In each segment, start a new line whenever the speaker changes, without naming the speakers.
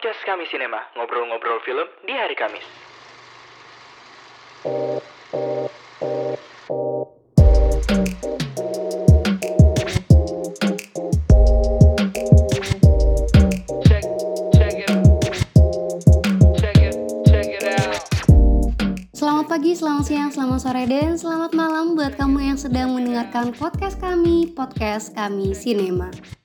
podcast kami Sinema, ngobrol-ngobrol film di hari Kamis.
check check it check it check it out
Selamat pagi, selamat siang, selamat sore, dan selamat malam buat kamu yang sedang mendengarkan podcast kami, podcast kami Sinema.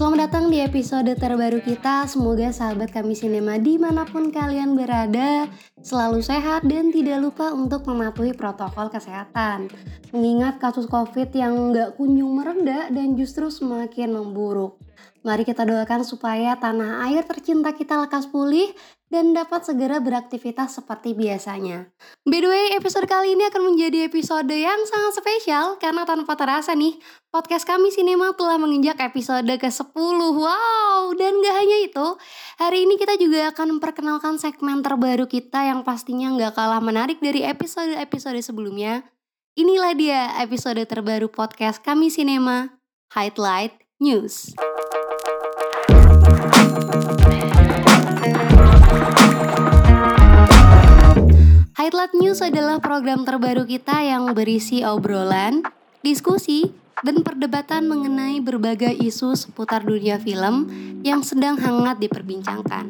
Selamat datang di episode terbaru kita. Semoga sahabat kami Sinema di mana pun kalian berada selalu sehat dan tidak lupa untuk mematuhi protokol kesehatan. Mengingat kasus COVID yang nggak kunjung mereda dan justru semakin memburuk. Mari kita doakan supaya tanah air tercinta kita lekas pulih dan dapat segera beraktivitas seperti biasanya. By the way, episode kali ini akan menjadi episode yang sangat spesial karena tanpa terasa nih, podcast kami Sinema telah menginjak episode ke-10. Wow, dan gak hanya itu, hari ini kita juga akan memperkenalkan segmen terbaru kita yang pastinya gak kalah menarik dari episode-episode sebelumnya. Inilah dia episode terbaru podcast kami Sinema, Highlight News. Highlight News adalah program terbaru kita yang berisi obrolan, diskusi, dan perdebatan mengenai berbagai isu seputar dunia film yang sedang hangat diperbincangkan.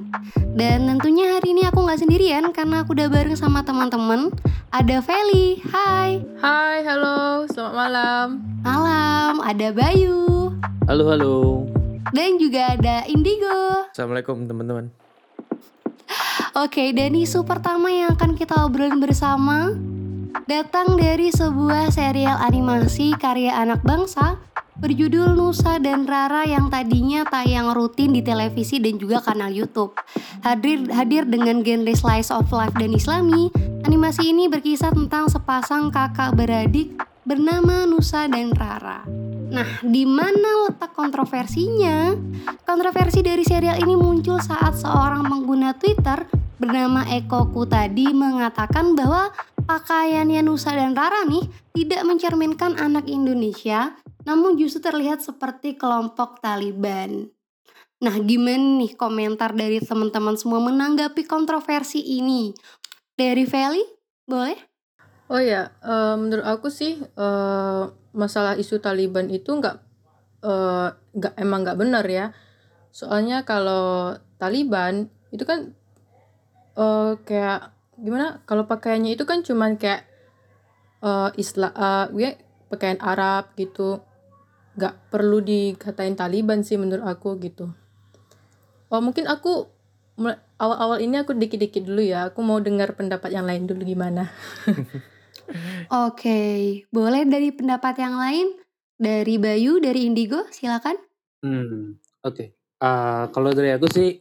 Dan tentunya hari ini aku nggak sendirian karena aku udah bareng sama teman-teman. Ada Feli, hai.
Hai halo selamat malam
Malam, ada Bayu.
Halo halo.
Dan juga ada Indigo.
Assalamualaikum teman-teman.
Oke, dan isu pertama yang akan kita obrolin bersama datang dari sebuah serial animasi karya anak bangsa berjudul Nusa dan Rara yang tadinya tayang rutin di televisi dan juga kanal YouTube. Hadir hadir dengan genre slice of life dan islami, animasi ini berkisah tentang sepasang kakak beradik bernama Nusa dan Rara. Nah, di mana letak kontroversinya? Kontroversi dari serial ini muncul saat seorang pengguna Twitter bernama Eko Kutadi mengatakan bahwa pakaiannya Nusa dan Rara nih tidak mencerminkan anak Indonesia, namun justru terlihat seperti kelompok Taliban. Nah, gimana nih komentar dari teman-teman semua menanggapi kontroversi ini? Dari Feli, boleh?
Oh ya, eh, menurut aku sih eh, masalah isu Taliban itu nggak eh, nggak emang nggak benar ya. Soalnya kalau Taliban itu kan eh, kayak gimana? Kalau pakaiannya itu kan cuman kayak eh Islam, pakaian Arab gitu. Nggak perlu dikatain Taliban sih menurut aku gitu. Oh mungkin aku awal-awal ini aku dikit-dikit dulu ya. Aku mau dengar pendapat yang lain dulu gimana.
Oke, boleh dari pendapat yang lain? Dari Bayu, dari Indigo, silakan.
Hmm, oke. Ah, kalau dari aku sih,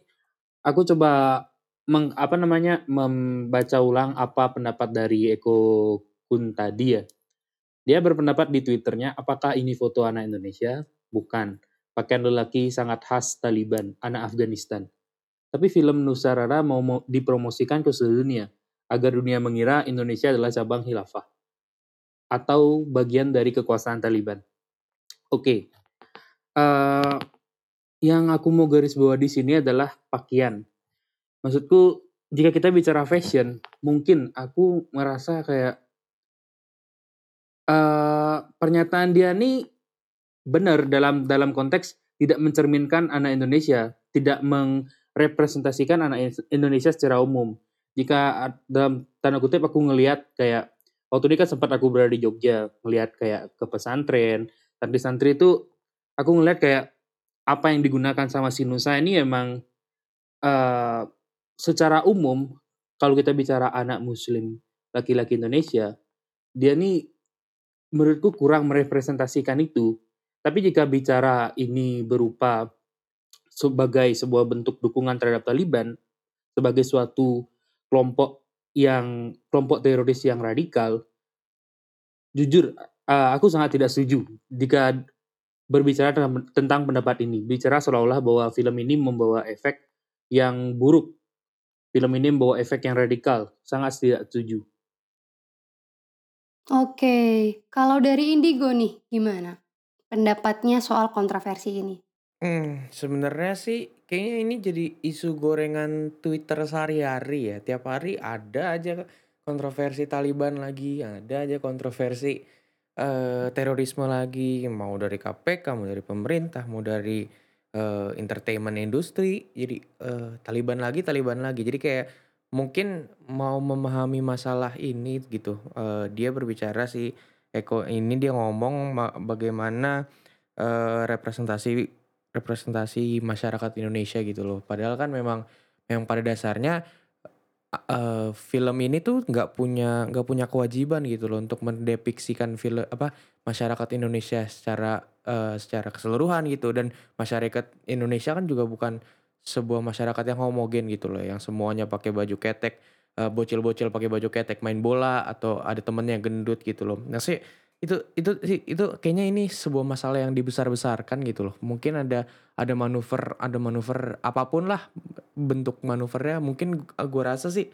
aku coba meng, apa namanya membaca ulang apa pendapat dari Eko Kun tadi ya. Dia berpendapat di twitternya, apakah ini foto anak Indonesia? Bukan. Pakaian lelaki sangat khas Taliban, anak Afghanistan. Tapi film Nusa Rara mau, dipromosikan ke seluruh dunia, agar dunia mengira Indonesia adalah cabang khilafah. Atau bagian dari kekuasaan Taliban. Oke, eh yang aku mau garis bawah di sini adalah pakaian. Maksudku, jika kita bicara fashion, mungkin aku merasa kayak eh pernyataan dia nih benar dalam dalam konteks tidak mencerminkan anak Indonesia, tidak merepresentasikan anak Indonesia secara umum. Jika dalam tanda kutip aku ngelihat kayak waktu ini kan sempat aku berada di Jogja, ngelihat kayak ke pesantren, santri-santri itu aku ngelihat kayak apa yang digunakan sama si Nusa ini emang eh secara umum kalau kita bicara anak muslim laki-laki Indonesia dia nih menurutku kurang merepresentasikan itu. Tapi jika bicara ini berupa sebagai sebuah bentuk dukungan terhadap Taliban sebagai suatu kelompok yang kelompok teroris yang radikal jujur aku sangat tidak setuju jika berbicara tentang pendapat ini. Bicara seolah-olah bahwa film ini membawa efek yang buruk film ini membawa efek yang radikal sangat tidak setuju
Oke, kalau dari Indigo nih, gimana? Pendapatnya soal kontroversi ini.
Hmm, sebenarnya sih kayaknya ini jadi isu gorengan Twitter sehari-hari ya. Tiap hari ada aja kontroversi Taliban lagi, ada aja kontroversi eh, terorisme lagi, mau dari KPK, mau dari pemerintah, mau dari eh, entertainment industri. Jadi eh, Taliban lagi, Taliban lagi. Jadi kayak mungkin mau memahami masalah ini gitu. Eh, dia berbicara si Eko ini dia ngomong ma- bagaimana eh, representasi representasi masyarakat Indonesia gitu loh. Padahal kan memang memang pada dasarnya eh, film ini tuh nggak punya nggak punya kewajiban gitu loh untuk mendepiksikan film apa masyarakat Indonesia secara eh, secara keseluruhan gitu dan masyarakat Indonesia kan juga bukan sebuah masyarakat yang homogen gitu loh yang semuanya pakai baju ketek eh, bocil-bocil pakai baju ketek main bola atau ada temennya gendut gitu loh. Nah sih itu itu sih itu kayaknya ini sebuah masalah yang dibesar-besarkan gitu loh. Mungkin ada ada manuver ada manuver apa pun lah bentuk manuvernya mungkin eh, gua rasa sih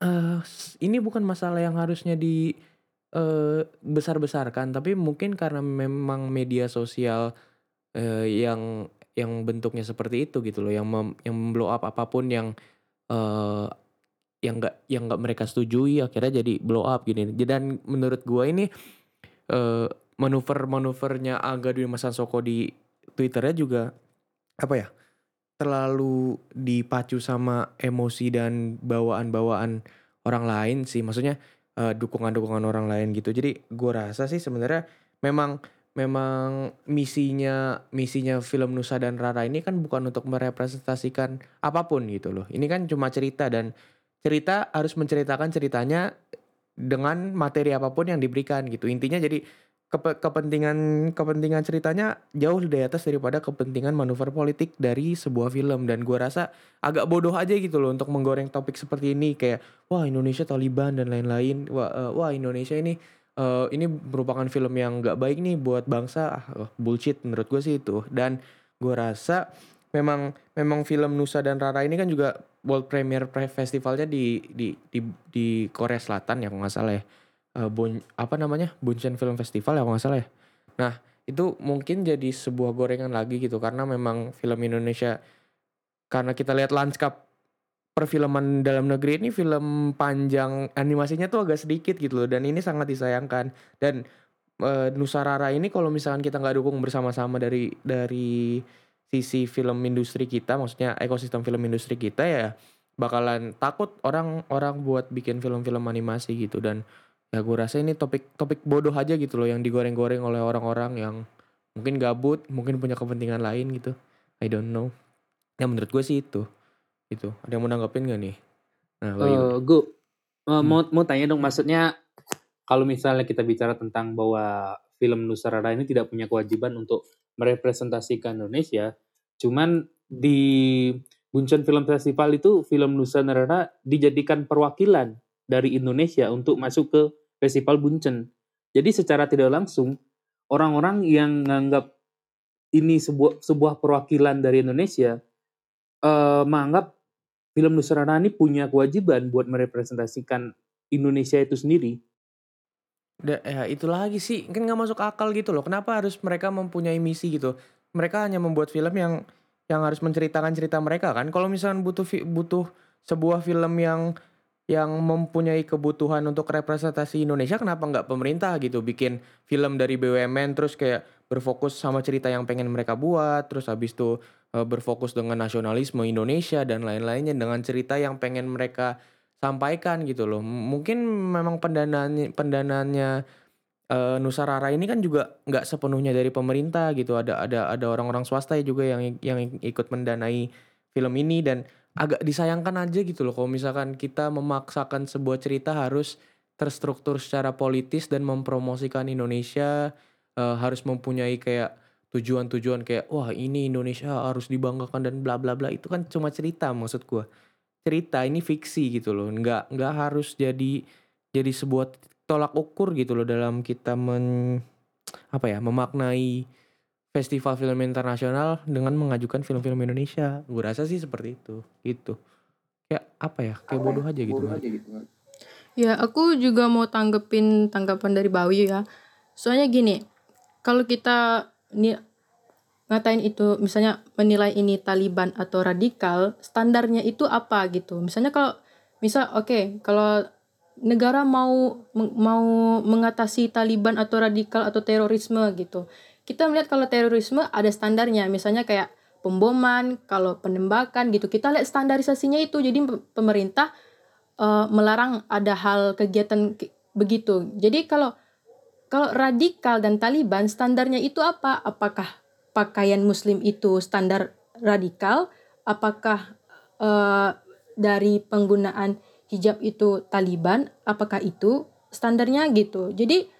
eh ini bukan masalah yang harusnya di eh, besar-besarkan tapi mungkin karena memang media sosial eh, yang yang bentuknya seperti itu gitu loh. Yang mem, yang blow up apa pun yang eh yang enggak yang enggak mereka setujui akhirnya jadi blow up gini. Dan menurut gua ini eh manuver-manuvernya Aga Dwi Mas Soko di Twitternya juga apa ya terlalu dipacu sama emosi dan bawaan-bawaan orang lain sih. Maksudnya eh, dukungan-dukungan orang lain gitu. Jadi gua rasa sih sebenarnya memang memang misinya misinya film Nusa dan Rara ini kan bukan untuk merepresentasikan apa pun gitu loh. Ini kan cuma cerita dan cerita harus menceritakan ceritanya dengan materi apa pun yang diberikan gitu. Intinya jadi kepe- kepentingan kepentingan ceritanya jauh di atas daripada kepentingan manuver politik dari sebuah film. Dan gua rasa agak bodoh aja gitu loh untuk menggoreng topik seperti ini. Kayak wah Indonesia Taliban dan lain-lain. Wah eh, wah Indonesia ini eh, ini merupakan film yang nggak baik nih buat bangsa. Ah, oh, bullshit menurut gue sih itu. Dan gua rasa memang memang film Nusa dan Rara ini kan juga world premiere pre- festivalnya di di di di Korea Selatan ya kalau nggak salah ya Eh, Bon- apa namanya? Bunchen Film Festival ya kalau nggak salah ya. Nah itu mungkin jadi sebuah gorengan lagi gitu karena memang film Indonesia karena kita lihat lanskap perfilman dalam negeri ini film panjang animasinya tuh agak sedikit gitu loh dan ini sangat disayangkan. Dan eh, Nusa Rara ini kalau misalkan kita nggak dukung bersama-sama dari dari sisi film industri kita maksudnya ekosistem film industri kita ya bakalan takut orang-orang buat bikin film-film animasi gitu. Dan ya gue rasa ini topik topik bodoh aja gitu loh yang digoreng-goreng oleh orang-orang yang mungkin gabut mungkin punya kepentingan lain gitu. I don't know. Ya menurut gue sih itu. Itu. Ada yang mau nanggapin gak nih? Nah Bayu.
Eh, gue eh,
Hmm.
mau mau tanya dong maksudnya kalau misalnya kita bicara tentang bahwa film Nusarara ini tidak punya kewajiban untuk merepresentasikan Indonesia, cuman di Bunchen Film Festival itu film Nusantara dijadikan perwakilan dari Indonesia untuk masuk ke Festival Bunchen. Jadi secara tidak langsung orang-orang yang menganggap ini sebuah sebuah perwakilan dari Indonesia eh, menganggap film Nusantara ini punya kewajiban buat merepresentasikan Indonesia itu sendiri.
Ya itu lagi sih kan nggak masuk akal gitu loh kenapa harus mereka mempunyai misi gitu mereka hanya membuat film yang yang harus menceritakan cerita mereka kan kalau misalnya butuh butuh sebuah film yang yang mempunyai kebutuhan untuk representasi Indonesia kenapa nggak pemerintah gitu bikin film dari BUMN terus kayak berfokus sama cerita yang pengen mereka buat terus habis itu eh, berfokus dengan nasionalisme Indonesia dan lain-lainnya dengan cerita yang pengen mereka sampaikan gitu loh. Mungkin memang pendanaannya pendanaannya eh, Nusa Rara ini kan juga nggak sepenuhnya dari pemerintah gitu. Ada ada ada orang-orang swasta juga yang yang ikut mendanai film ini dan agak disayangkan aja gitu loh kalau misalkan kita memaksakan sebuah cerita harus terstruktur secara politis dan mempromosikan Indonesia eh, harus mempunyai kayak tujuan-tujuan kayak wah ini Indonesia harus dibanggakan dan bla bla bla. Itu kan cuma cerita maksud gua. Cerita ini fiksi gitu loh. Nggak nggak harus jadi jadi sebuah tolak ukur gitu loh dalam kita men apa ya memaknai festival film internasional dengan mengajukan film-film Indonesia. Gue rasa sih seperti itu. Gitu. Kayak apa ya? Kayak bodoh aja gitu
Ya, aku juga mau tanggepin tanggapan dari Bawi ya. Soalnya gini, kalau kita ini ngatain itu misalnya menilai ini Taliban atau radikal standarnya itu apa gitu? Misalnya kalau misal oke okay, kalau negara mau mau mengatasi Taliban atau radikal atau terorisme gitu kita melihat kalau terorisme ada standarnya. Misalnya kayak pemboman kalau penembakan gitu. Kita lihat standarisasinya itu. Jadi pemerintah uh, melarang ada hal kegiatan begitu. Jadi kalau kalau radikal dan Taliban standarnya itu apa? Apakah pakaian muslim itu standar radikal? Apakah uh, dari penggunaan hijab itu Taliban? Apakah itu standarnya gitu? Jadi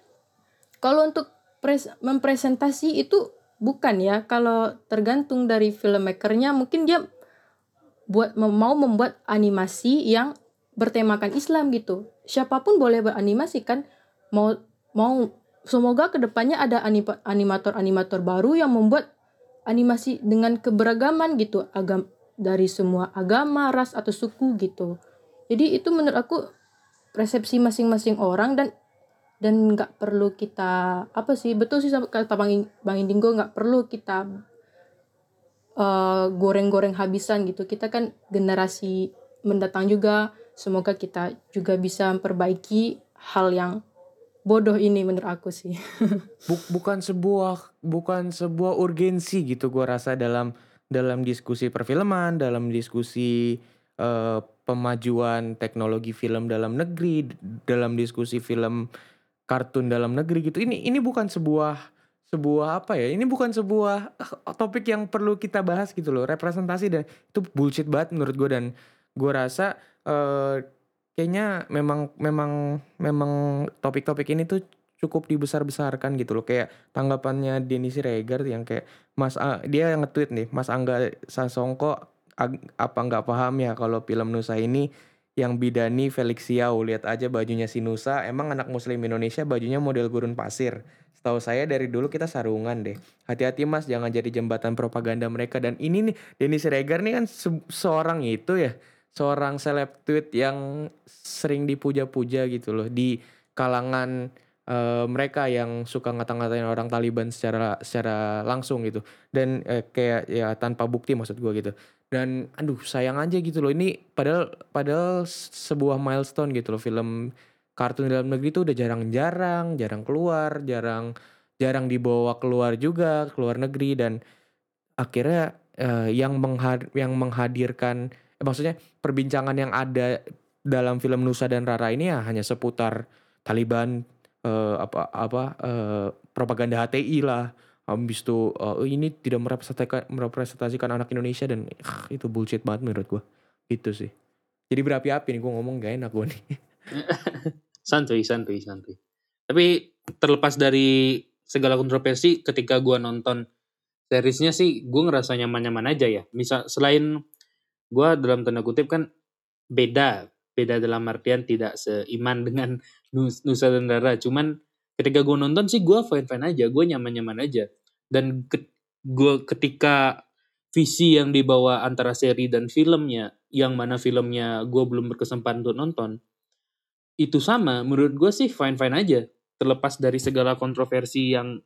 kalau untuk pres mempresentasi itu bukan ya. Kalau tergantung dari filmmakernya mungkin dia buat mau membuat animasi yang bertemakan Islam gitu. Siapa pun boleh beranimasi kan. Mau mau semoga ke depannya ada animator-animator baru yang membuat animasi dengan keberagaman gitu. Agam dari semua agama ras atau suku gitu. Jadi itu menurut aku persepsi masing-masing orang dan dan nggak perlu kita apa sih betul sih kata bang bang Indinggo nggak perlu kita uh, goreng-goreng habisan gitu kita kan generasi mendatang juga semoga kita juga bisa memperbaiki hal yang bodoh ini menurut aku sih.
bukan sebuah bukan sebuah urgensi gitu gua rasa dalam dalam diskusi perfilman, dalam diskusi uh, pemajuan teknologi film dalam negeri, dalam diskusi film kartun dalam negeri gitu. Ini ini bukan sebuah sebuah apa ya? Ini bukan sebuah eh, topik yang perlu kita bahas gitu loh. Representasi dan itu bullshit banget menurut gue dan gue rasa uh, kayaknya memang memang memang topik-topik ini tuh cukup dibesar-besarkan gitu loh kayak tanggapannya Denny Siregar yang kayak Mas A, dia yang nge-tweet nih Mas Angga Sasongko apa nggak paham ya kalau film Nusa ini yang bidani Felix Xiao lihat aja bajunya si Nusa. Emang anak muslim Indonesia bajunya model gurun pasir. Setahu saya dari dulu kita sarungan deh. Hati-hati mas. Jangan jadi jembatan propaganda mereka. Dan ini nih Denny Siregar nih kan se seorang itu ya. Seorang seleb tweet yang sering dipuja-puja gitu loh. Di kalangan uh, mereka yang suka ngata-ngatain orang Taliban secara secara langsung gitu. Dan uh, kayak ya tanpa bukti maksud gue gitu dan aduh sayang aja gitu loh. Ini padahal padahal sebuah milestone gitu loh. Film kartun dalam negeri itu udah jarang-jarang jarang keluar jarang jarang dibawa keluar juga keluar negeri. Dan akhirnya uh, yang menghad yang menghadirkan eh, maksudnya perbincangan yang ada dalam film Nusa dan Rara ini ya hanya seputar Taliban uh, apa apa uh, propaganda HTI lah habis itu uh, ini tidak merepresentasikan merepresentasikan anak Indonesia dan uh, itu bullshit banget menurut gue itu sih. Jadi berapi-api nih gue ngomong gak enak gue nih.
Santuy santuy santuy. Tapi terlepas dari segala kontroversi ketika gue nonton seriesnya sih gue ngerasa nyaman-nyaman aja ya. Misal selain gue dalam tanda kutip kan beda beda dalam artian tidak seiman dengan Nusa Tenggara. Cuman ketika gue nonton sih gue fine fine aja gue nyaman nyaman aja. Dan ke, gue ketika visi yang dibawa antara seri dan filmnya yang mana filmnya gue belum berkesempatan untuk nonton itu sama. Menurut gue sih fine fine aja. Terlepas dari segala kontroversi yang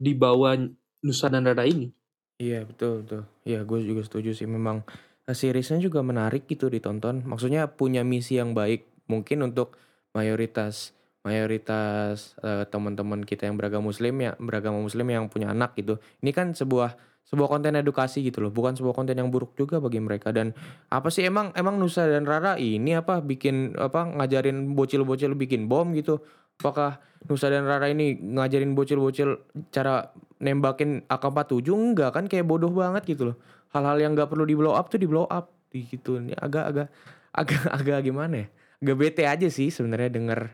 dibawa Nusa Tenggara ini.
Iya betul betul. Iya gue juga setuju sih. Memang Nah, seriesnya juga menarik gitu ditonton. Maksudnya punya misi yang baik mungkin untuk mayoritas mayoritas uh, teman-teman kita yang beragama muslim ya beragama muslim yang punya anak gitu. Ini kan sebuah sebuah konten edukasi gitu loh, bukan sebuah konten yang buruk juga bagi mereka. Dan apa sih emang emang Nusa dan Rara ini apa bikin apa ngajarin bocil-bocil bikin bom gitu. Apakah Nusa dan Rara ini ngajarin bocil-bocil cara nembakin AK-47 enggak kan kayak bodoh banget gitu loh. Hal-hal yang nggak perlu di blow up tuh di blow up gitu. Ini agak-agak agak-agak gimana ya? Agak bete aja sih sebenarnya denger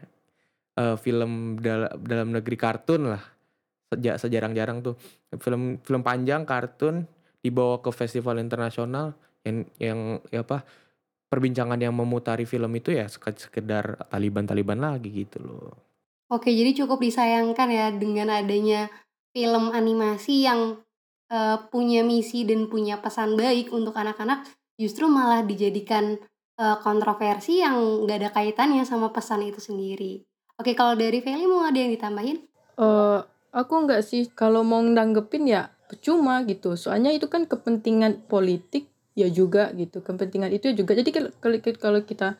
uh, film dal dalam negeri kartun lah sejak sejarang-jarang tuh film film panjang kartun dibawa ke festival internasional yang yang ya apa perbincangan yang memutari film itu ya sekedar Taliban-Taliban lagi gitu loh.
Oke, jadi cukup disayangkan ya dengan adanya film animasi yang uh, punya misi dan punya pesan baik untuk anak-anak justru malah dijadikan uh, kontroversi yang gak ada kaitannya sama pesan itu sendiri. Oke, kalau dari Feli mau ada yang ditambahin?
Uh, aku nggak sih. Kalau mau nanggepin ya percuma gitu. Soalnya itu kan kepentingan politik ya juga gitu. Kepentingan itu juga. Jadi kalau kalau kita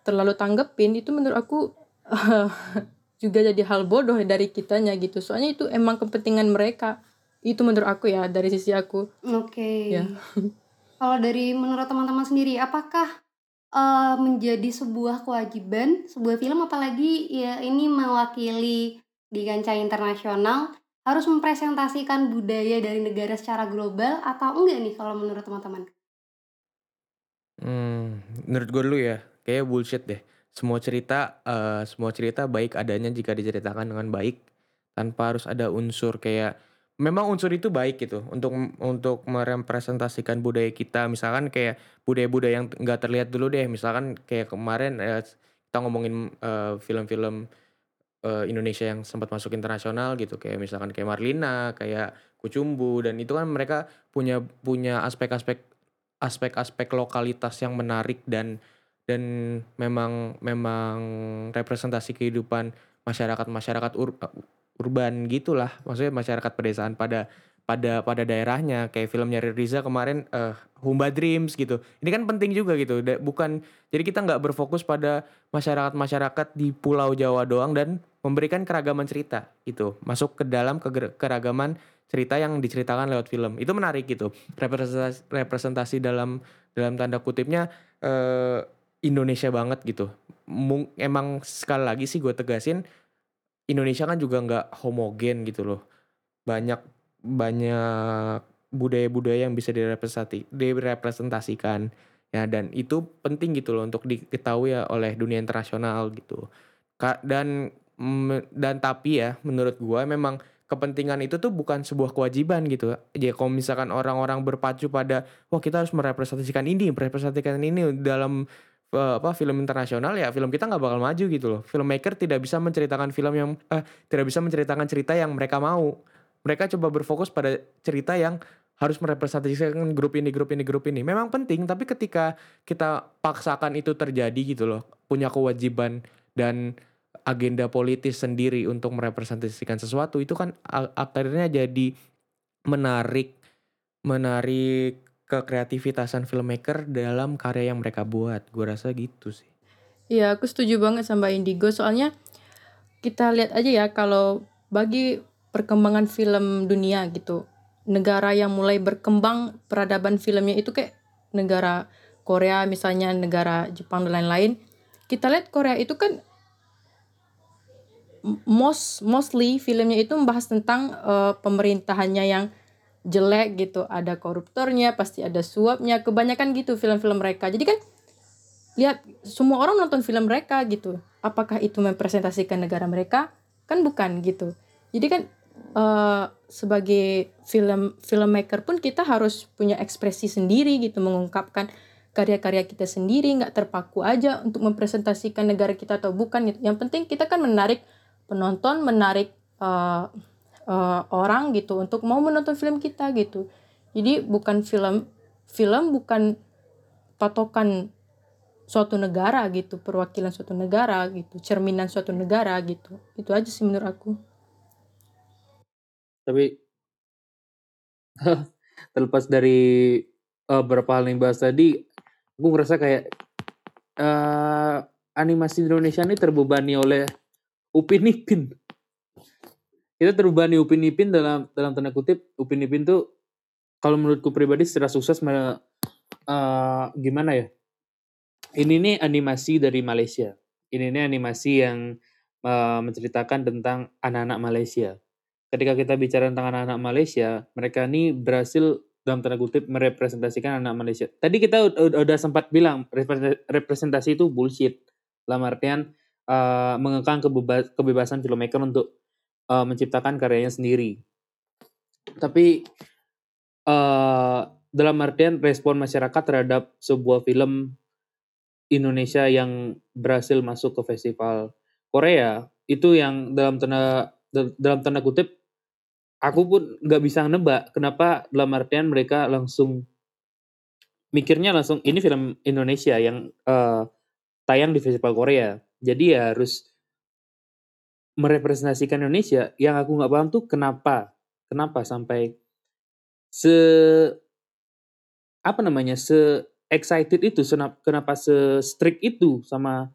terlalu tanggepin itu menurut aku juga jadi hal bodoh dari kitanya gitu. Soalnya itu emang kepentingan mereka. Itu menurut aku ya dari sisi aku.
Oke. Okay.
ya.
Kalau dari menurut teman-teman sendiri apakah uh, menjadi sebuah kewajiban sebuah film apalagi ya ini mewakili di kancah internasional harus mempresentasikan budaya dari negara secara global atau enggak nih kalau menurut teman-teman?
Hmm, menurut gue dulu ya, kayak bullshit deh. Semua cerita, uh, semua cerita baik adanya jika diceritakan dengan baik, tanpa harus ada unsur kayak memang unsur itu baik gitu untuk untuk merepresentasikan budaya kita. Misalkan kayak budaya-budaya yang nggak terlihat dulu deh. Misalkan kayak kemarin eh, kita ngomongin uh, film-film uh, Indonesia yang sempat masuk internasional gitu. Kayak misalkan kayak Marlina, kayak Kucumbu dan itu kan mereka punya punya aspek-aspek aspek-aspek lokalitas yang menarik dan dan memang memang representasi kehidupan masyarakat-masyarakat ur, urban gitulah. Maksudnya masyarakat pedesaan pada pada pada daerahnya. Kayak filmnya Riza kemarin uh, Humba Dreams gitu. Ini kan penting juga gitu. Bukan jadi kita nggak berfokus pada masyarakat masyarakat di Pulau Jawa doang dan memberikan keragaman cerita gitu. Masuk ke dalam keragaman cerita yang diceritakan lewat film. Itu menarik gitu. Representasi representasi dalam dalam tanda kutipnya uh, Indonesia banget gitu. Mung, emang sekali lagi sih gue tegasin Indonesia kan juga nggak homogen gitu loh. Banyak banyak budaya-budaya yang bisa direpresentasi, direpresentasikan. Ya dan itu penting gitu loh untuk diketahui ya oleh dunia internasional gitu. Dan dan tapi ya menurut gua memang kepentingan itu tuh bukan sebuah kewajiban gitu. Ya kalau misalkan orang-orang berpacu pada wah kita harus merepresentasikan ini merepresentasikan ini dalam apa film internasional ya film kita nggak bakal maju gitu loh filmmaker tidak bisa menceritakan film yang eh, tidak bisa menceritakan cerita yang mereka mau mereka coba berfokus pada cerita yang harus merepresentasikan grup ini, grup ini, grup ini. Memang penting, tapi ketika kita paksakan itu terjadi gitu loh, punya kewajiban dan agenda politis sendiri untuk merepresentasikan sesuatu, itu kan akhirnya jadi menarik, menarik kekreativitasan filmmaker dalam karya yang mereka buat. Gue rasa gitu sih.
Iya, aku setuju banget sama Indigo. Soalnya kita lihat aja ya kalau bagi perkembangan film dunia gitu. Negara yang mulai berkembang peradaban filmnya itu kayak negara Korea misalnya, negara Jepang dan lain-lain. Kita lihat Korea itu kan most mostly filmnya itu membahas tentang uh, pemerintahannya yang jelek gitu, ada koruptornya, pasti ada suapnya, kebanyakan gitu film-film mereka. Jadi kan lihat semua orang nonton film mereka gitu. Apakah itu mempresentasikan negara mereka? Kan bukan gitu. Jadi kan uh, sebagai film filmmaker pun kita harus punya ekspresi sendiri gitu mengungkapkan karya-karya kita sendiri nggak terpaku aja untuk mempresentasikan negara kita atau bukan gitu. Yang penting kita kan menarik penonton, menarik uh, uh, orang gitu untuk mau menonton film kita gitu. Jadi bukan film film bukan patokan suatu negara gitu, perwakilan suatu negara gitu, cerminan suatu negara gitu. Itu aja sih menurut aku
tapi terlepas dari uh, beberapa hal yang bahas tadi aku ngerasa kayak uh, animasi Indonesia ini terbebani oleh Upin Ipin kita terbebani Upin Ipin dalam dalam tanda kutip Upin Ipin tuh kalau menurutku pribadi secara sukses uh, gimana ya ini nih animasi dari Malaysia ini nih animasi yang uh, menceritakan tentang anak-anak Malaysia ketika kita bicara tentang anak-anak Malaysia, mereka ini berhasil dalam tanda kutip merepresentasikan anak Malaysia. Tadi kita udah sempat bilang representasi itu bullshit. Dalam artian uh, mengekang kebebasan filmmaker untuk uh, menciptakan karyanya sendiri. Tapi uh, dalam artian respon masyarakat terhadap sebuah film Indonesia yang berhasil masuk ke festival Korea itu yang dalam tanda dalam tanda kutip aku pun nggak bisa nebak kenapa dalam artian mereka langsung mikirnya langsung ini film Indonesia yang uh, tayang di festival Korea jadi ya harus merepresentasikan Indonesia yang aku nggak paham tuh kenapa kenapa sampai se apa namanya se excited itu kenapa se strict itu sama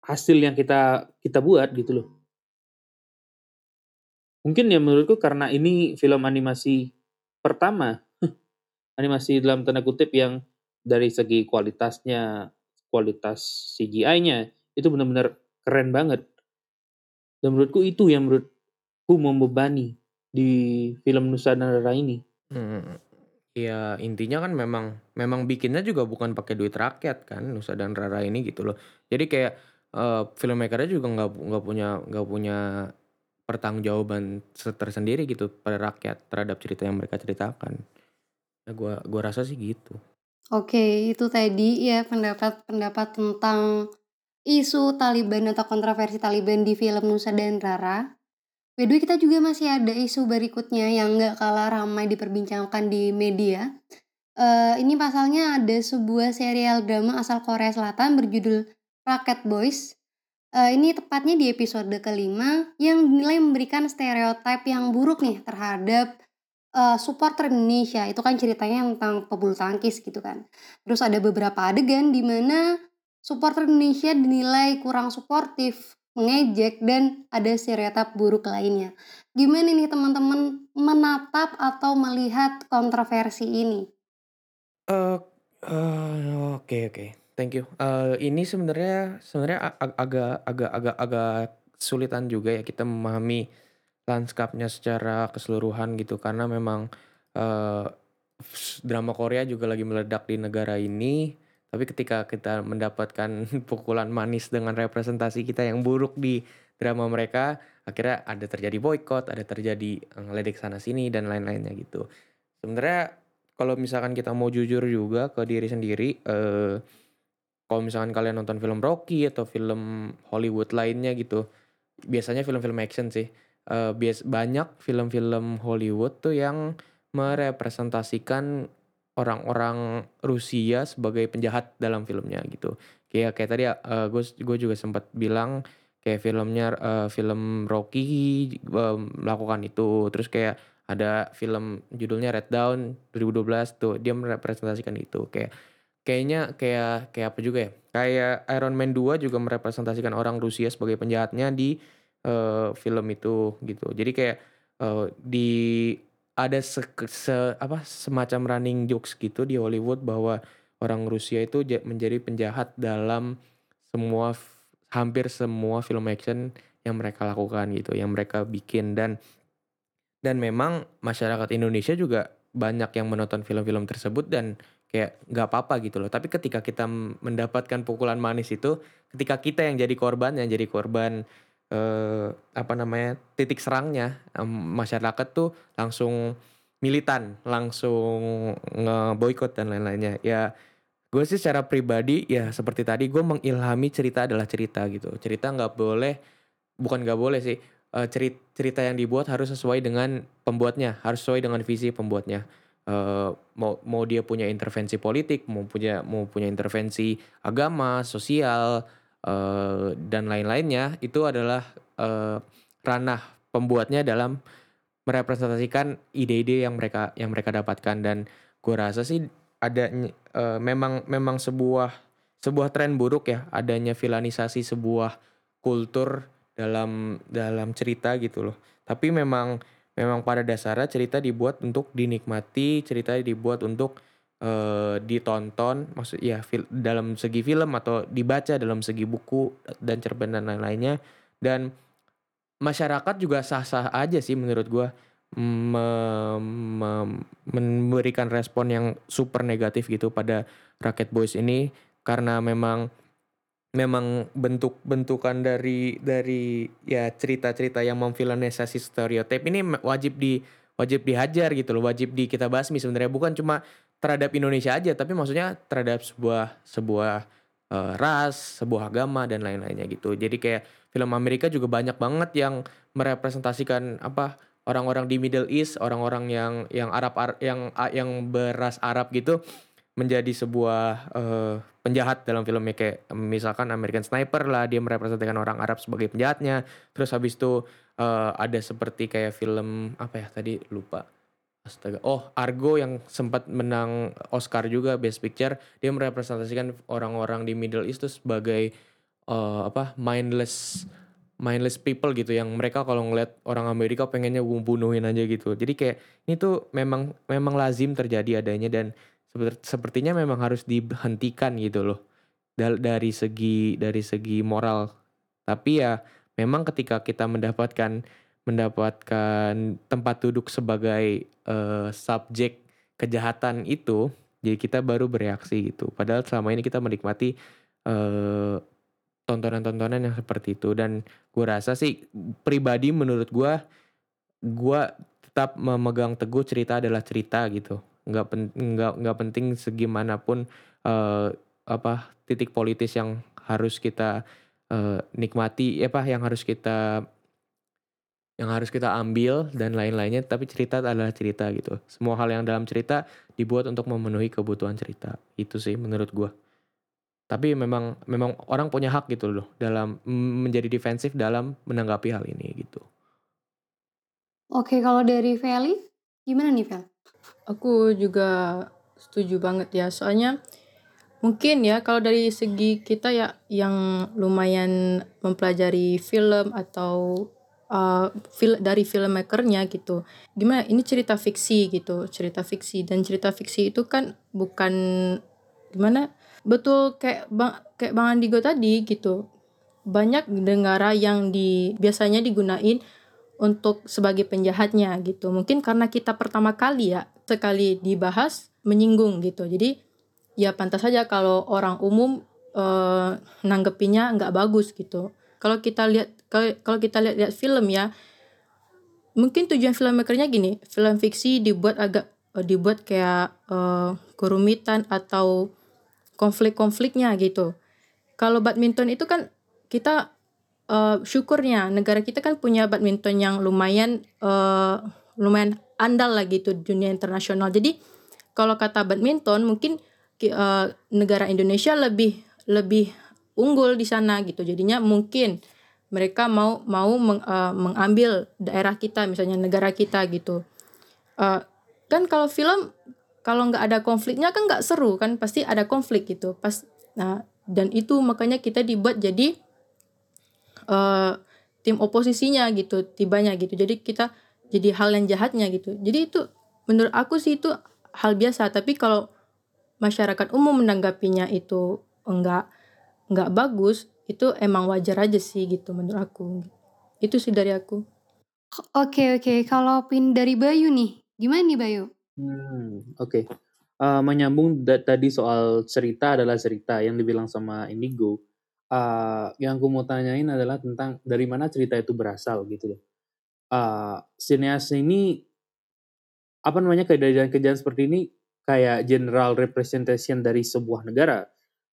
hasil yang kita kita buat gitu loh. Mungkin ya menurutku karena ini film animasi pertama animasi dalam tanda kutip yang dari segi kualitasnya kualitas CGI-nya itu benar-benar keren banget dan menurutku itu yang menurutku membebani di film Nusa Tenggara ini
Hmm, ya intinya kan memang memang bikinnya juga bukan pakai duit rakyat kan Nusa dan Rara ini gitu loh. Jadi kayak eh filmmakernya juga nggak nggak punya nggak punya pertanggungjawaban se- tersendiri gitu pada rakyat terhadap cerita yang mereka ceritakan. Ya gua gua rasa sih gitu.
Oke, itu tadi ya pendapat-pendapat tentang isu Taliban atau kontroversi Taliban di film Nusa dan Rara. By the way, kita juga masih ada isu berikutnya yang nggak kalah ramai diperbincangkan di media. Eh, ini pasalnya ada sebuah serial drama asal Korea Selatan berjudul Rocket Boys. Eh, ini tepatnya di episode kelima yang dinilai memberikan stereotip yang buruk nih terhadap eh, supporter Indonesia. Itu kan ceritanya tentang pebulu tangkis gitu kan. Terus ada beberapa adegan di mana supporter Indonesia dinilai kurang suportif, mengejek, dan ada stereotip buruk lainnya. Gimana nih teman-teman menatap atau melihat kontroversi ini?
Eh eh, oke oke. Thank you. Eh ini sebenarnya sebenarnya a- a- agak agak agak agak sulitan juga ya kita memahami lanskapnya secara keseluruhan gitu karena memang eh drama Korea juga lagi meledak di negara ini. Tapi ketika kita mendapatkan pukulan manis dengan representasi kita yang buruk di drama mereka, akhirnya ada terjadi boykot, ada terjadi eh, ngeledek sana sini dan lain-lainnya gitu. Sebenarnya kalau misalkan kita mau jujur juga ke diri sendiri, eh kalau misalkan kalian nonton film Rocky atau film Hollywood lainnya gitu, biasanya film-film action sih. Eh bias banyak film-film Hollywood tuh yang merepresentasikan orang-orang Rusia sebagai penjahat dalam filmnya gitu. Kayak kayak tadi eh gue juga sempat bilang kayak filmnya eh, film Rocky eh, melakukan itu. Terus kayak ada film judulnya Red Dawn 2012 tuh dia merepresentasikan itu kayak kayaknya kayak kayak apa juga ya kayak Iron Man 2 juga merepresentasikan orang Rusia sebagai penjahatnya di eh, film itu gitu jadi kayak eh, di ada se, se- apa semacam running jokes gitu di Hollywood bahwa orang Rusia itu ja- menjadi penjahat dalam semua hampir semua film action yang mereka lakukan gitu yang mereka bikin dan dan memang masyarakat Indonesia juga banyak yang menonton film-film tersebut dan kayak nggak apa-apa gitu loh. Tapi ketika kita mendapatkan pukulan manis itu, ketika kita yang jadi korban, yang jadi korban eh, apa namanya titik serangnya, masyarakat tuh langsung militan, langsung ngeboikot dan lain-lainnya. Ya gue sih secara pribadi ya seperti tadi gue mengilhami cerita adalah cerita gitu. Cerita nggak boleh, bukan nggak boleh sih eh, ceri- cerita yang dibuat harus sesuai dengan pembuatnya, harus sesuai dengan visi pembuatnya. Eh, mau mau dia punya intervensi politik, mau punya mau punya intervensi agama, sosial eh, dan lain-lainnya itu adalah eh, ranah pembuatnya dalam merepresentasikan ide-ide yang mereka yang mereka dapatkan dan gue rasa sih ada eh, memang memang sebuah sebuah tren buruk ya adanya vilanisasi sebuah kultur dalam dalam cerita gitu loh. Tapi memang memang pada dasarnya cerita dibuat untuk dinikmati, cerita dibuat untuk eh, ditonton, maksud ya fil- dalam segi film atau dibaca dalam segi buku dan cerpen dan lain-lainnya. Dan masyarakat juga sah-sah aja sih menurut gua me- me- memberikan respon yang super negatif gitu pada Rocket Boys ini. Karena memang memang bentuk-bentukan dari dari ya cerita-cerita yang memvilanisasi stereotip ini wajib di wajib dihajar gitu loh, wajib di kita basmi sebenarnya. Bukan cuma terhadap Indonesia aja tapi maksudnya terhadap sebuah sebuah eh, ras, sebuah agama dan lain-lainnya gitu. Jadi kayak film Amerika juga banyak banget yang merepresentasikan apa orang-orang di Middle East, orang-orang yang yang Arab Ar- yang yang beras Arab gitu menjadi sebuah eh, penjahat dalam filmnya. Kayak misalkan American Sniper lah dia merepresentasikan orang Arab sebagai penjahatnya. Terus habis itu eh, ada seperti kayak film apa ya tadi lupa astaga. Oh Argo yang sempat menang Oscar juga Best Picture dia merepresentasikan orang-orang di Middle East tuh sebagai eh, apa mindless mindless people gitu. Yang mereka kalau ngeliat orang Amerika pengennya bunuhin aja gitu. Jadi kayak ini tuh memang memang lazim terjadi adanya dan seper- sepertinya memang harus dihentikan gitu loh. Dari segi dari segi moral. Tapi ya memang ketika kita mendapatkan mendapatkan tempat duduk sebagai eh, subjek kejahatan itu jadi kita baru bereaksi gitu. Padahal selama ini kita menikmati eh, tontonan-tontonan yang seperti itu. Dan gue rasa sih pribadi menurut gue gue tetap memegang teguh cerita adalah cerita gitu. Nggak pen, nggak nggak penting segimanapun eh, apa titik politis yang harus kita eh, nikmati apa yang harus kita yang harus kita ambil dan lain-lainnya tapi cerita adalah cerita gitu semua hal yang dalam cerita dibuat untuk memenuhi kebutuhan cerita itu sih menurut gue tapi memang memang orang punya hak gitu loh dalam menjadi defensif dalam menanggapi hal ini gitu
Oke, kalau dari Feli, gimana nih Fel?
Aku juga setuju banget ya. Soalnya mungkin ya kalau dari segi kita ya yang lumayan mempelajari film atau uh, fil dari filmmakernya gitu. Gimana ini cerita fiksi gitu, cerita fiksi dan cerita fiksi itu kan bukan gimana betul kayak bang kayak bang Andigo tadi gitu. Banyak negara yang di biasanya digunain untuk sebagai penjahatnya gitu. Mungkin karena kita pertama kali ya sekali dibahas menyinggung gitu. Jadi ya pantas saja kalau orang umum eh, nanggepinnya nggak bagus gitu. Kalau kita lihat kalau kita lihat lihat film ya, mungkin tujuan filmmakernya gini, film fiksi dibuat agak eh, dibuat kayak eh, kerumitan atau konflik-konfliknya gitu. Kalau badminton itu kan kita eh, syukurnya negara kita kan punya badminton yang lumayan eh, lumayan andal lah gitu dunia internasional. Jadi kalau kata badminton mungkin ki- eh, negara Indonesia lebih lebih unggul di sana gitu. Jadinya mungkin mereka mau mau meng- eh, mengambil daerah kita misalnya negara kita gitu. Eh, kan kalau film kalau nggak ada konfliknya kan nggak seru kan pasti ada konflik gitu. Pas nah dan itu makanya kita dibuat jadi eh tim oposisinya gitu tibanya gitu. Jadi kita jadi hal yang jahatnya gitu. Jadi itu menurut aku sih itu hal biasa. Tapi kalau masyarakat umum menanggapinya itu enggak enggak bagus itu emang wajar aja sih gitu menurut aku itu sih dari aku
Oke, oke. Kalau pin dari Bayu nih, gimana nih Bayu?
Hmm, oke. Eh, menyambung da- tadi soal cerita adalah cerita yang dibilang sama Indigo. Eh, yang aku mau tanyain adalah tentang dari mana cerita itu berasal gitu loh. Eh, sineas ini apa namanya kejadian-kejadian seperti ini kayak general representation dari sebuah negara.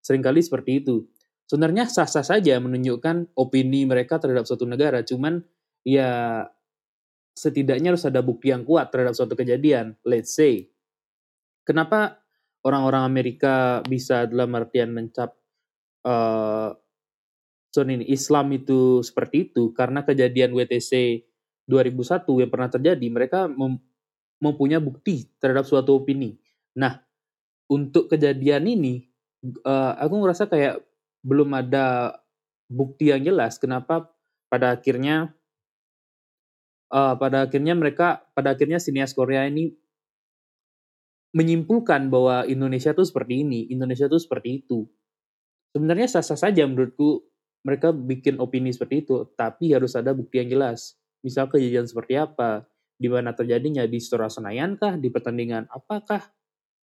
Seringkali seperti itu. Sebenarnya sah-sah saja menunjukkan opini mereka terhadap suatu negara, cuman ya setidaknya harus ada bukti yang kuat terhadap suatu kejadian. Let's say, kenapa orang-orang Amerika bisa dalam artian mencap eh sorry ini Islam itu seperti itu karena kejadian WTC 2001 yang pernah terjadi mereka mem- mempunyai bukti terhadap suatu opini. Nah, untuk kejadian ini eh, aku ngerasa kayak belum ada bukti yang jelas kenapa pada akhirnya eh, pada akhirnya mereka pada akhirnya sinias Korea ini menyimpulkan bahwa Indonesia tuh seperti ini, Indonesia tuh seperti itu. Sebenarnya sah-sah saja menurutku mereka bikin opini seperti itu, tapi harus ada bukti yang jelas. Misal kejadian seperti apa, di mana terjadinya di Istora Senayan kah, di pertandingan apakah,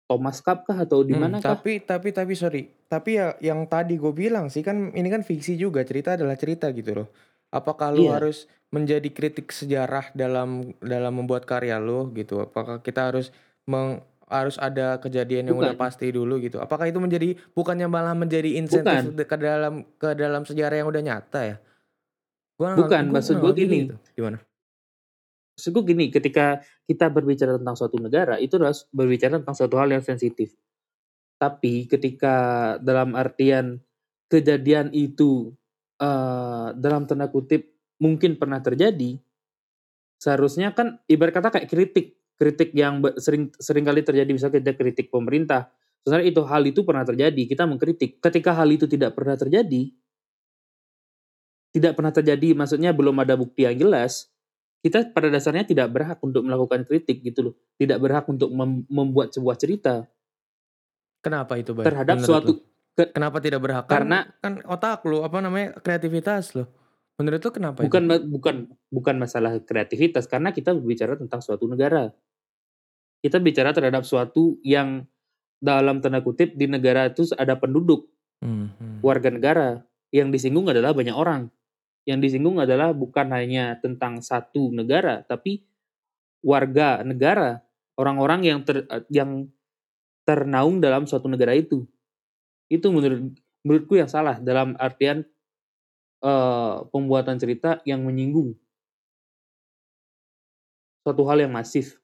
Thomas Cup kah atau di
Hmm,
mana kah?
tapi tapi tapi sorry tapi ya yang tadi gue bilang sih kan ini kan fiksi juga cerita adalah cerita gitu loh apakah lu
Iya.
harus menjadi kritik sejarah dalam dalam membuat karya lu gitu apakah kita harus meng, harus ada kejadian yang udah
Bukan.
pasti dulu gitu apakah itu menjadi bukannya malah menjadi insentif
Bukan.
ke dalam ke dalam sejarah yang udah nyata ya gua
Bukan,
gua
maksud
ngerti
gini.
gitu. gimana
Maksudku gini, ketika kita berbicara tentang suatu negara, itu adalah berbicara tentang suatu hal yang sensitif. Tapi ketika dalam artian kejadian itu eh, dalam tanda kutip mungkin pernah terjadi, seharusnya kan ibarat kata kayak kritik. kritik yang sering sering kali terjadi misalnya kita kritik pemerintah sebenarnya itu hal itu pernah terjadi kita mengkritik ketika hal itu tidak pernah terjadi tidak pernah terjadi maksudnya belum ada bukti yang jelas kita pada dasarnya tidak berhak untuk melakukan kritik gitu loh tidak berhak untuk mem- membuat sebuah cerita
Kenapa itu, Bay?
terhadap
Menurut
suatu
lu? Kenapa tidak berhak? Kan-
Karena-
kan otak lu apa namanya kreativitas lu. Menurut lu kenapa
bukan
itu?
bukan bukan masalah kreativitas karena kita berbicara tentang suatu negara kita bicara terhadap suatu yang dalam tanda kutip di negara itu ada penduduk
Hmm, hmm.
warga negara yang disinggung adalah banyak orang yang disinggung adalah bukan hanya tentang satu negara tapi warga negara orang-orang yang ter, yang ternaung dalam suatu negara itu. Itu menurut menurutku yang salah dalam artian eh, pembuatan cerita yang menyinggung. Suatu hal yang masif.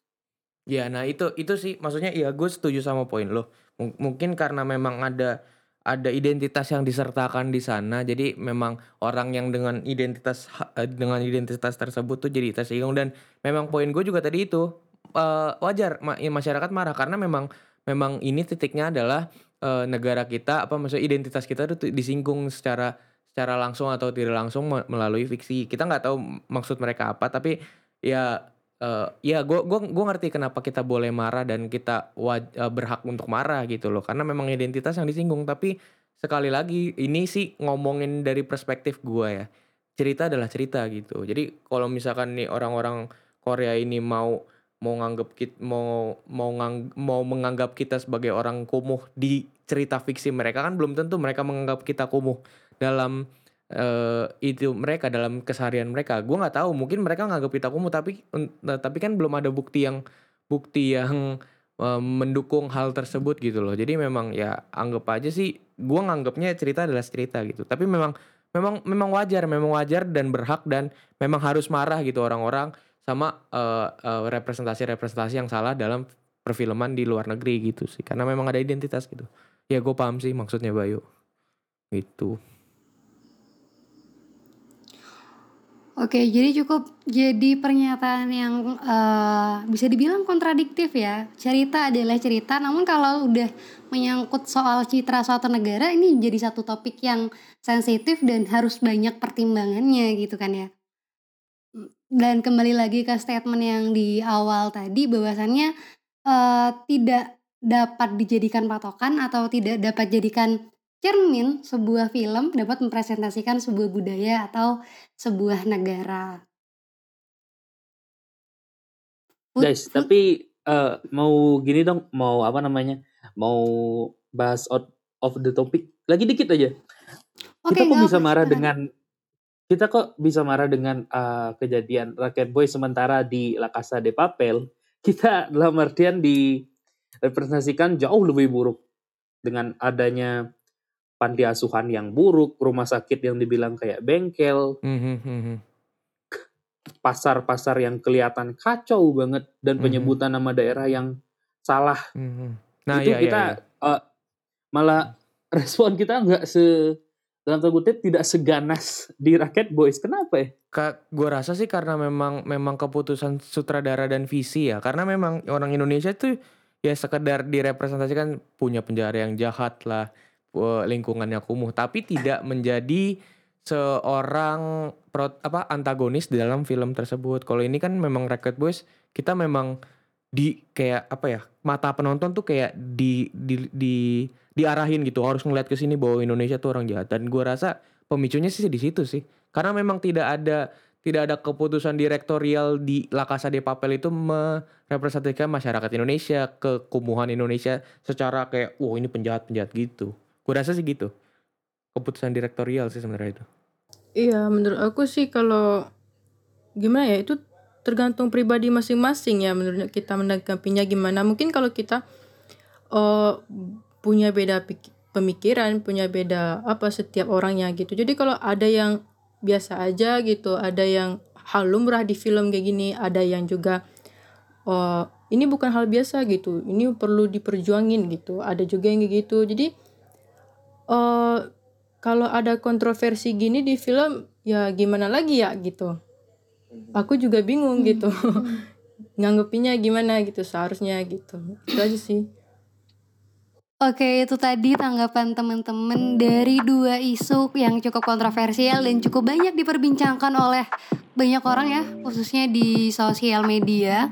Ya, nah itu itu sih. Maksudnya ya gue setuju sama poin lo. Mung- Mungkin karena memang ada ada identitas yang disertakan di sana, jadi memang orang yang dengan identitas eh, dengan identitas tersebut tuh jadi tersinggung. Dan memang poin gue juga tadi itu eh, wajar ma- ya, masyarakat marah. Karena memang memang ini titiknya adalah eh, negara kita apa maksudnya identitas kita tuh disinggung secara secara langsung atau tidak langsung me- melalui fiksi. Kita nggak tahu maksud mereka apa, tapi ya eh ya gue gua gua ngerti kenapa kita boleh marah dan kita waj- eh, berhak untuk marah gitu loh. Karena memang identitas yang disinggung. Tapi sekali lagi ini sih ngomongin dari perspektif gue ya. Cerita adalah cerita gitu. Jadi kalau misalkan nih orang-orang Korea ini mau mau nganggap kita mau mau ngang- mau menganggap kita sebagai orang kumuh di cerita fiksi mereka kan belum tentu mereka menganggap kita kumuh dalam eh itu mereka dalam keseharian mereka. Gue nggak tahu mungkin mereka nganggap kita kumuh tapi nah, tapi kan belum ada bukti yang bukti yang eh, mendukung hal tersebut gitu loh. Jadi memang ya anggap aja sih gue nganggapnya cerita adalah cerita gitu. Tapi memang memang memang wajar memang wajar dan berhak dan memang harus marah gitu orang-orang sama eh, eh, representasi-representasi yang salah dalam perfilman di luar negeri gitu sih. Karena memang ada identitas gitu. Ya gue paham sih maksudnya Bayu. Gitu
Oke, jadi cukup jadi pernyataan yang eh, bisa dibilang kontradiktif ya. Cerita adalah cerita, namun kalau udah menyangkut soal citra suatu negara ini jadi satu topik yang sensitif dan harus banyak pertimbangannya gitu kan ya. Dan kembali lagi ke statement yang di awal tadi bahwasannya eh, tidak dapat dijadikan patokan atau tidak dapat jadikan cermin sebuah film dapat mempresentasikan sebuah budaya atau sebuah negara. Put-
guys
put-
tapi eh, mau gini dong mau apa namanya mau bahas out of the topic lagi dikit aja.
Oke,
kita kok bisa marah dengan kita kok bisa marah dengan eh, kejadian rakyat boy sementara di La Casa de Papel? Kita dalam artian direpresentasikan jauh lebih buruk dengan adanya panti asuhan yang buruk rumah sakit yang dibilang kayak bengkel.
Hmm, hmm, hmm,
pasar-pasar yang kelihatan kacau banget dan penyebutan nama daerah yang salah.
Nah,
itu
iya,
kita
iya.
eh, malah respon kita nggak se dalam tanda kutip tidak seganas di Racket Boys. Kenapa ya?
Kak, gue rasa sih karena memang memang keputusan sutradara dan visi ya. Karena memang orang Indonesia tuh ya sekedar direpresentasikan punya penjara yang jahat lah, lingkungannya kumuh, tapi tidak menjadi seorang pro, apa antagonis di dalam film tersebut. Kalau ini kan memang Racket Boys, kita memang di kayak apa ya mata penonton tuh kayak di di di diarahin gitu. Harus ngeliat ke sini bahwa Indonesia tuh orang jahat. Dan gue rasa pemicunya sih di situ sih. Karena memang tidak ada tidak ada keputusan direktorial di La Casa de Papel itu merepresentasikan masyarakat Indonesia kekumuhan Indonesia secara kayak wah ini penjahat penjahat gitu gue rasa sih gitu keputusan direktorial sih sebenarnya itu
Iya, menurut aku sih kalau gimana ya itu tergantung pribadi masing-masing ya menurut kita menanggapinya gimana. Mungkin kalau kita eh punya beda pemikiran, punya beda apa setiap orangnya gitu. Jadi kalau ada yang biasa aja gitu, ada yang hal lumrah di film kayak gini, ada yang juga eh ini bukan hal biasa gitu. Ini perlu diperjuangin gitu. Ada juga yang kayak gitu. Jadi eh kalau ada kontroversi gini di film ya gimana lagi ya gitu. Aku juga bingung gitu. Nganggepinnya gimana gitu seharusnya gitu. Itu aja sih.
Oke, itu tadi tanggapan teman-teman dari dua isu yang cukup kontroversial dan cukup banyak diperbincangkan oleh banyak orang ya, khususnya di sosial media.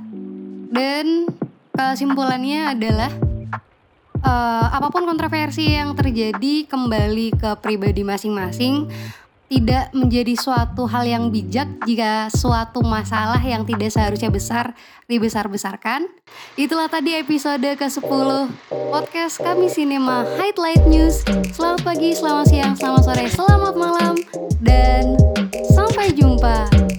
Dan kesimpulannya adalah eh, apa pun kontroversi yang terjadi kembali ke pribadi masing-masing tidak menjadi suatu hal yang bijak jika suatu masalah yang tidak seharusnya besar dibesar-besarkan. Itulah tadi episode ke-10 podcast kami Cinema Highlight News. Selamat pagi, selamat siang, selamat sore, selamat malam, dan sampai jumpa.